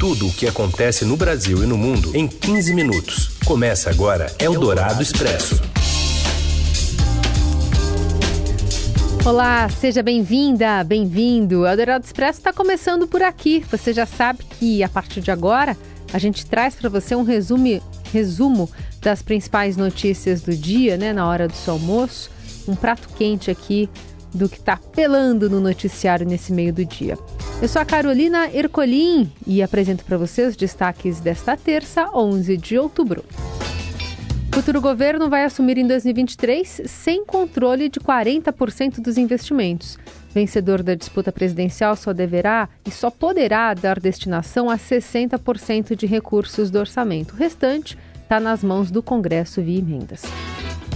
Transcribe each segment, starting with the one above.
Tudo o que acontece no Brasil e no mundo em 15 minutos. Começa agora Eldorado Expresso. Olá, seja bem-vinda, bem-vindo. Eldorado Expresso está começando por aqui. Você já sabe que a partir de agora a gente traz para você um resumo, resumo das principais notícias do dia, né, na hora do seu almoço. Um prato quente aqui do que está pelando no noticiário nesse meio do dia. Eu sou a Carolina Ercolim e apresento para você os destaques desta terça, 11 de outubro. O futuro governo vai assumir em 2023 sem controle de 40% dos investimentos. Vencedor da disputa presidencial só deverá e só poderá dar destinação a 60% de recursos do orçamento. O restante está nas mãos do Congresso via emendas.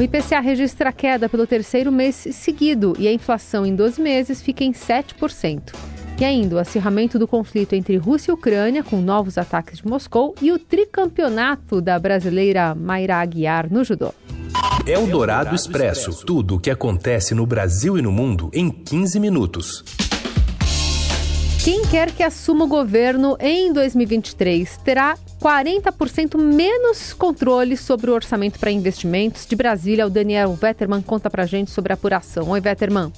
O IPCA registra queda pelo terceiro mês seguido e a inflação em 12 meses fica em 7%. E ainda o acirramento do conflito entre Rússia e Ucrânia, com novos ataques de Moscou, e o tricampeonato da brasileira Mayra Aguiar no judô. É o Dourado Expresso. Tudo o que acontece no Brasil e no mundo em 15 minutos. Quem quer que assuma o governo em 2023 terá 40% menos controle sobre o orçamento para investimentos. De Brasília, o Daniel Vetterman conta para gente sobre a apuração. Oi, Vetterman.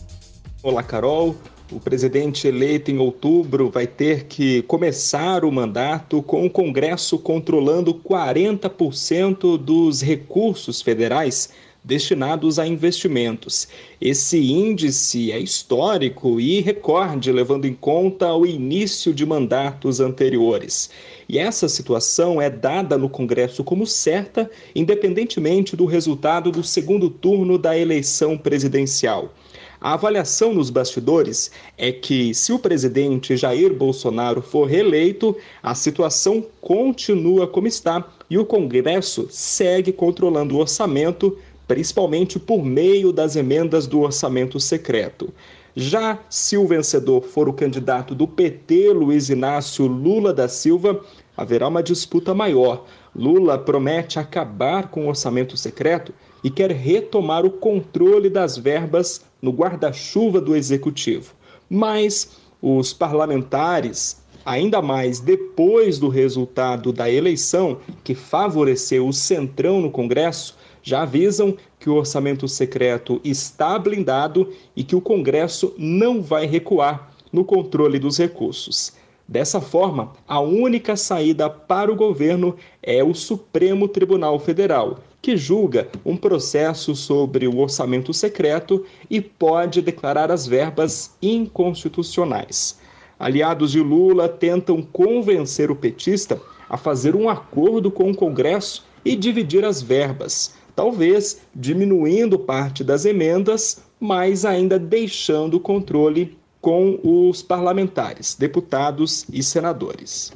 Olá, Carol. O presidente eleito em outubro vai ter que começar o mandato com o Congresso controlando 40% dos recursos federais destinados a investimentos. Esse índice é histórico e recorde, levando em conta o início de mandatos anteriores. E essa situação é dada no Congresso como certa, independentemente do resultado do segundo turno da eleição presidencial. A avaliação nos bastidores é que, se o presidente Jair Bolsonaro for reeleito, a situação continua como está e o Congresso segue controlando o orçamento principalmente por meio das emendas do orçamento secreto. Já se o vencedor for o candidato do PT, Luiz Inácio Lula da Silva, haverá uma disputa maior. Lula promete acabar com o orçamento secreto e quer retomar o controle das verbas no guarda-chuva do executivo. Mas os parlamentares, ainda mais depois do resultado da eleição que favoreceu o Centrão no Congresso, já avisam que o orçamento secreto está blindado e que o Congresso não vai recuar no controle dos recursos. Dessa forma, a única saída para o governo é o Supremo Tribunal Federal, que julga um processo sobre o orçamento secreto e pode declarar as verbas inconstitucionais. Aliados de Lula tentam convencer o petista a fazer um acordo com o Congresso e dividir as verbas talvez diminuindo parte das emendas, mas ainda deixando o controle com os parlamentares, deputados e senadores.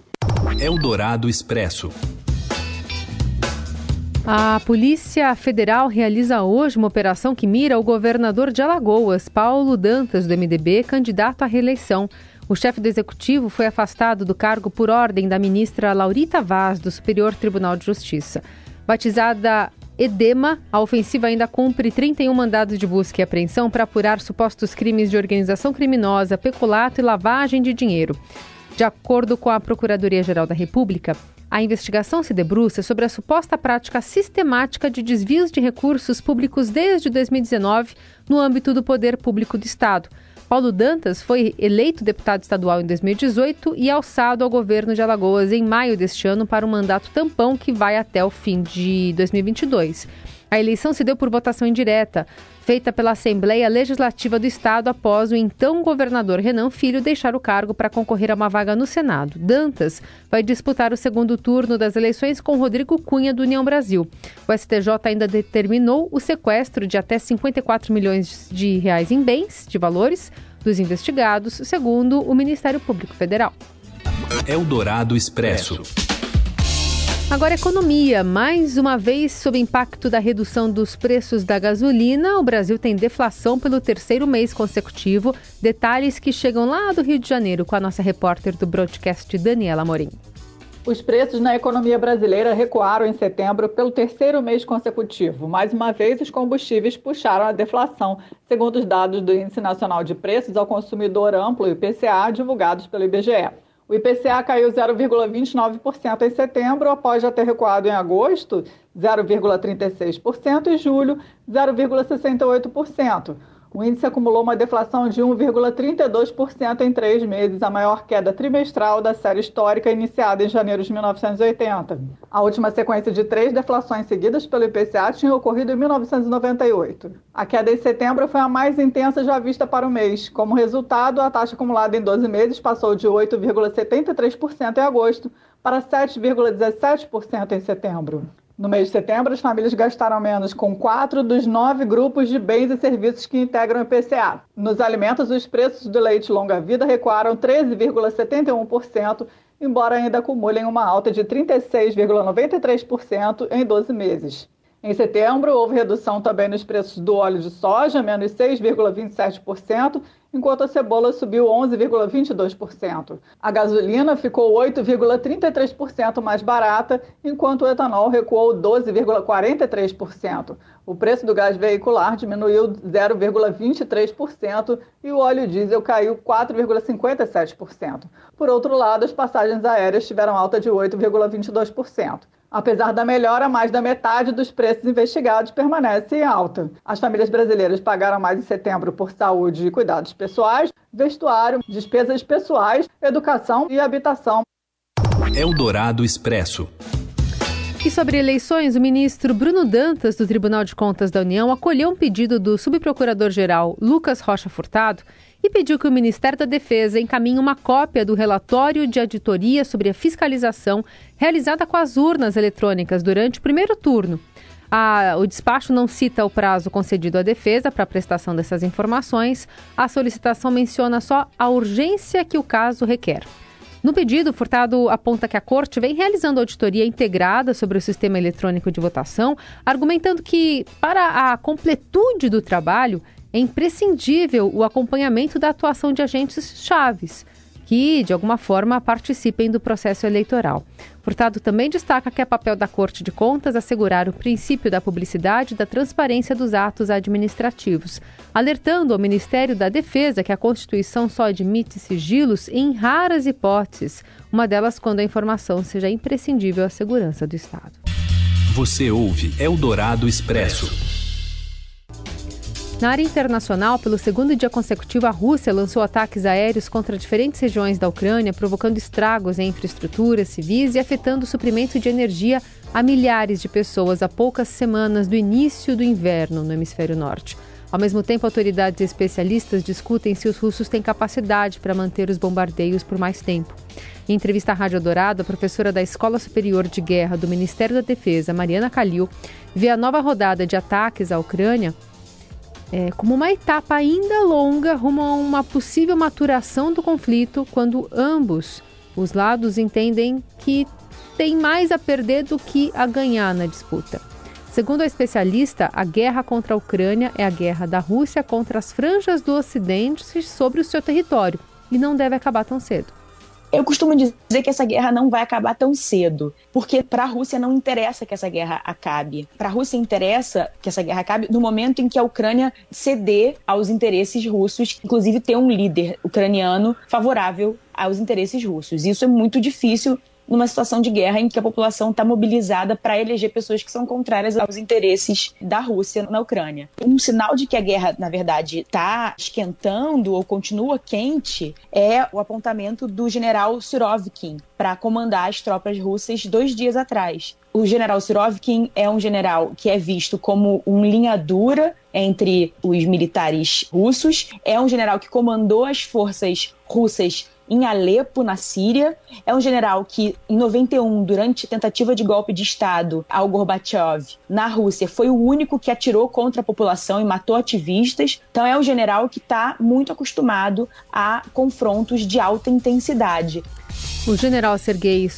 Eldorado Expresso. A Polícia Federal realiza hoje uma operação que mira o governador de Alagoas, Paulo Dantas, do MDB, candidato à reeleição. O chefe do executivo foi afastado do cargo por ordem da ministra Laurita Vaz, do Superior Tribunal de Justiça. Batizada Edema, a ofensiva ainda cumpre 31 mandados de busca e apreensão para apurar supostos crimes de organização criminosa, peculato e lavagem de dinheiro. De acordo com a Procuradoria-Geral da República, a investigação se debruça sobre a suposta prática sistemática de desvios de recursos públicos desde 2019 no âmbito do poder público do Estado Paulo Dantas foi eleito deputado estadual em 2018 e alçado ao governo de Alagoas em maio deste ano para um mandato tampão que vai até o fim de 2022. A eleição se deu por votação indireta, feita pela Assembleia Legislativa do Estado após o então governador Renan Filho deixar o cargo para concorrer a uma vaga no Senado. Dantas vai disputar o segundo turno das eleições com Rodrigo Cunha do União Brasil. O STJ ainda determinou o sequestro de até 54 milhões de reais em bens de valores dos investigados, segundo o Ministério Público Federal. Eldorado Expresso. Agora, economia. Mais uma vez, sob impacto da redução dos preços da gasolina, o Brasil tem deflação pelo terceiro mês consecutivo. Detalhes que chegam lá do Rio de Janeiro com a nossa repórter do broadcast, Daniela Morim. Os preços na economia brasileira recuaram em setembro pelo terceiro mês consecutivo. Mais uma vez, os combustíveis puxaram a deflação, segundo os dados do Índice Nacional de Preços ao Consumidor Amplo, IPCA, divulgados pelo IBGE. O IPCA caiu 0,29% em setembro, após já ter recuado em agosto 0,36% e julho 0,68%. O índice acumulou uma deflação de 1,32% em três meses, a maior queda trimestral da série histórica iniciada em janeiro de 1980. A última sequência de três deflações seguidas pelo IPCA tinha ocorrido em 1998. A queda em setembro foi a mais intensa já vista para o mês. Como resultado, a taxa acumulada em 12 meses passou de 8,73% em agosto para 7,17% em setembro. No mês de setembro, as famílias gastaram menos com quatro dos nove grupos de bens e serviços que integram o IPCA. Nos alimentos, os preços do leite longa-vida recuaram 13,71%, embora ainda acumulem uma alta de 36,93% em 12 meses. Em setembro, houve redução também nos preços do óleo de soja, menos 6,27%, enquanto a cebola subiu 11,22%. A gasolina ficou 8,33% mais barata, enquanto o etanol recuou 12,43%. O preço do gás veicular diminuiu 0,23% e o óleo diesel caiu 4,57%. Por outro lado, as passagens aéreas tiveram alta de 8,22%. Apesar da melhora, mais da metade dos preços investigados permanece em alta. As famílias brasileiras pagaram mais em setembro por saúde e cuidados pessoais, vestuário, despesas pessoais, educação e habitação. Eldorado Expresso. E sobre eleições, o ministro Bruno Dantas, do Tribunal de Contas da União, acolheu um pedido do subprocurador-geral Lucas Rocha Furtado e pediu que o Ministério da Defesa encaminhe uma cópia do relatório de auditoria sobre a fiscalização realizada com as urnas eletrônicas durante o primeiro turno. A, o despacho não cita o prazo concedido à defesa para a prestação dessas informações. A solicitação menciona só a urgência que o caso requer. No pedido, Furtado aponta que a Corte vem realizando auditoria integrada sobre o sistema eletrônico de votação, argumentando que, para a completude do trabalho, é imprescindível o acompanhamento da atuação de agentes chaves que, de alguma forma, participem do processo eleitoral. Furtado também destaca que é papel da Corte de Contas assegurar o princípio da publicidade e da transparência dos atos administrativos, alertando ao Ministério da Defesa que a Constituição só admite sigilos em raras hipóteses, uma delas quando a informação seja imprescindível à segurança do Estado. Você ouve Eldorado Expresso. Na área internacional, pelo segundo dia consecutivo, a Rússia lançou ataques aéreos contra diferentes regiões da Ucrânia, provocando estragos em infraestruturas civis e afetando o suprimento de energia a milhares de pessoas a poucas semanas do início do inverno no hemisfério norte. Ao mesmo tempo, autoridades e especialistas discutem se os russos têm capacidade para manter os bombardeios por mais tempo. Em entrevista à Rádio Dourado, a professora da Escola Superior de Guerra do Ministério da Defesa, Mariana Kalil, vê a nova rodada de ataques à Ucrânia é, como uma etapa ainda longa rumo a uma possível maturação do conflito, quando ambos os lados entendem que tem mais a perder do que a ganhar na disputa. Segundo a especialista, a guerra contra a Ucrânia é a guerra da Rússia contra as franjas do Ocidente sobre o seu território e não deve acabar tão cedo. Eu costumo dizer que essa guerra não vai acabar tão cedo, porque para a Rússia não interessa que essa guerra acabe. Para a Rússia interessa que essa guerra acabe no momento em que a Ucrânia ceder aos interesses russos, inclusive ter um líder ucraniano favorável aos interesses russos. Isso é muito difícil numa situação de guerra em que a população está mobilizada para eleger pessoas que são contrárias aos interesses da Rússia na Ucrânia. Um sinal de que a guerra, na verdade, está esquentando ou continua quente é o apontamento do general Surovkin para comandar as tropas russas dois dias atrás. O general Surovkin é um general que é visto como um linha dura entre os militares russos, é um general que comandou as forças russas em Alepo, na Síria. É um general que, em 91, durante tentativa de golpe de Estado ao Gorbachev na Rússia, foi o único que atirou contra a população e matou ativistas. Então, é um general que está muito acostumado a confrontos de alta intensidade. O general Sergei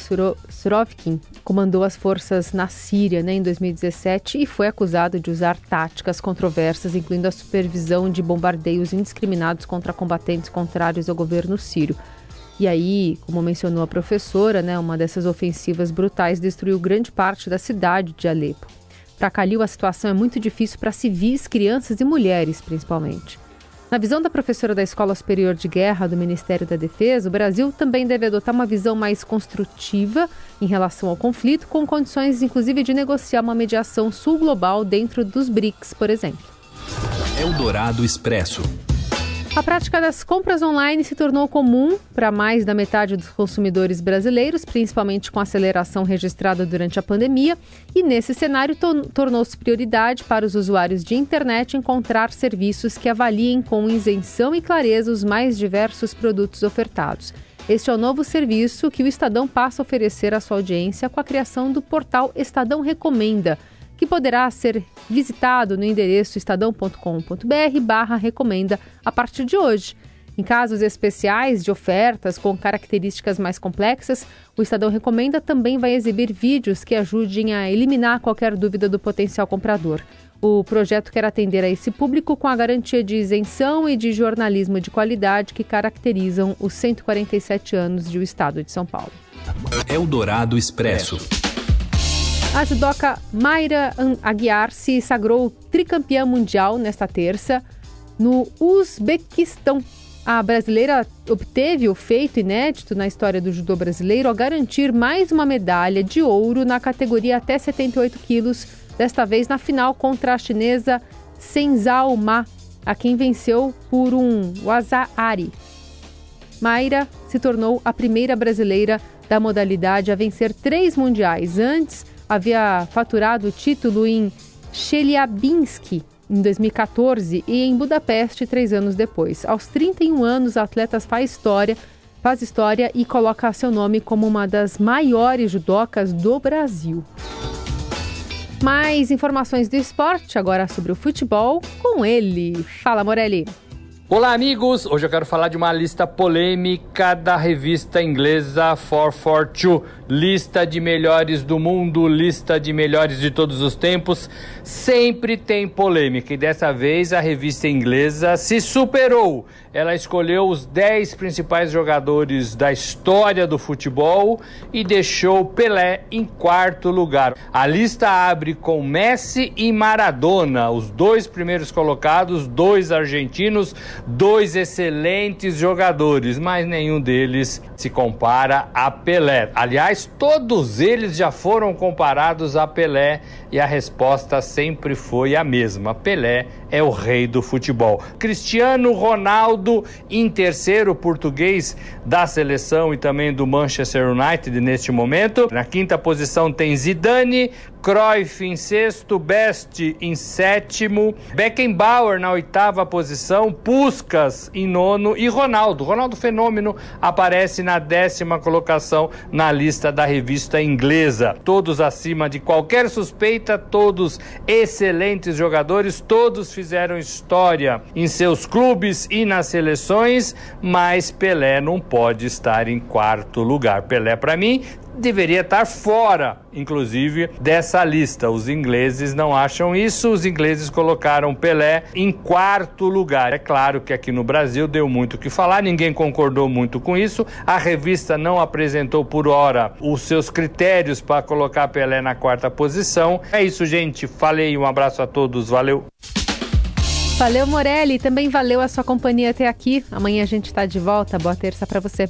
Surovkin comandou as forças na Síria né, em 2017 e foi acusado de usar táticas controversas, incluindo a supervisão de bombardeios indiscriminados contra combatentes contrários ao governo sírio. E aí, como mencionou a professora, né, uma dessas ofensivas brutais destruiu grande parte da cidade de Alepo. Para Calil, a situação é muito difícil para civis, crianças e mulheres, principalmente. Na visão da professora da Escola Superior de Guerra do Ministério da Defesa, o Brasil também deve adotar uma visão mais construtiva em relação ao conflito, com condições inclusive de negociar uma mediação sul-global dentro dos BRICS, por exemplo. Eldorado Expresso. A prática das compras online se tornou comum para mais da metade dos consumidores brasileiros, principalmente com a aceleração registrada durante a pandemia, e nesse cenário tornou-se prioridade para os usuários de internet encontrar serviços que avaliem com isenção e clareza os mais diversos produtos ofertados. Este é o novo serviço que o Estadão passa a oferecer à sua audiência com a criação do portal Estadão Recomenda que poderá ser visitado no endereço estadão.com.br barra recomenda a partir de hoje. Em casos especiais de ofertas com características mais complexas, o Estadão Recomenda também vai exibir vídeos que ajudem a eliminar qualquer dúvida do potencial comprador. O projeto quer atender a esse público com a garantia de isenção e de jornalismo de qualidade que caracterizam os 147 anos de o Estado de São Paulo. Eldorado Expresso. A judoca Mayra Aguiar se sagrou tricampeã mundial nesta terça no Uzbequistão. A brasileira obteve o feito inédito na história do judô brasileiro ao garantir mais uma medalha de ouro na categoria até 78 quilos, desta vez na final contra a chinesa Senzao Ma, a quem venceu por um Wazaari. Mayra se tornou a primeira brasileira da modalidade a vencer três mundiais. Antes, havia faturado o título em Chelyabinsk em 2014 e em Budapeste três anos depois. Aos 31 anos, a atleta faz história, faz história e coloca seu nome como uma das maiores judocas do Brasil. Mais informações do esporte agora sobre o futebol com ele. Fala, Morelli. Olá, amigos! Hoje eu quero falar de uma lista polêmica da revista inglesa 442. Lista de melhores do mundo, lista de melhores de todos os tempos. Sempre tem polêmica e dessa vez a revista inglesa se superou. Ela escolheu os 10 principais jogadores da história do futebol e deixou Pelé em quarto lugar. A lista abre com Messi e Maradona, os dois primeiros colocados, dois argentinos dois excelentes jogadores, mas nenhum deles se compara a Pelé. Aliás, todos eles já foram comparados a Pelé e a resposta sempre foi a mesma: Pelé é o rei do futebol. Cristiano Ronaldo, em terceiro português da seleção e também do Manchester United neste momento. Na quinta posição tem Zidane, Cruyff em sexto, Best em sétimo, Beckenbauer na oitava posição, Puskas em nono e Ronaldo. Ronaldo Fenômeno aparece na décima colocação na lista da revista inglesa. Todos acima de qualquer suspeita, todos excelentes jogadores, todos fizeram história em seus clubes e nas seleções, mas Pelé não pode estar em quarto lugar. Pelé, para mim, deveria estar fora, inclusive, dessa lista. Os ingleses não acham isso, os ingleses colocaram Pelé em quarto lugar. É claro que aqui no Brasil deu muito o que falar, ninguém concordou muito com isso. A revista não apresentou por hora os seus critérios para colocar Pelé na quarta posição. É isso, gente. Falei, um abraço a todos, valeu. Valeu, Morelli. Também valeu a sua companhia até aqui. Amanhã a gente está de volta. Boa terça para você.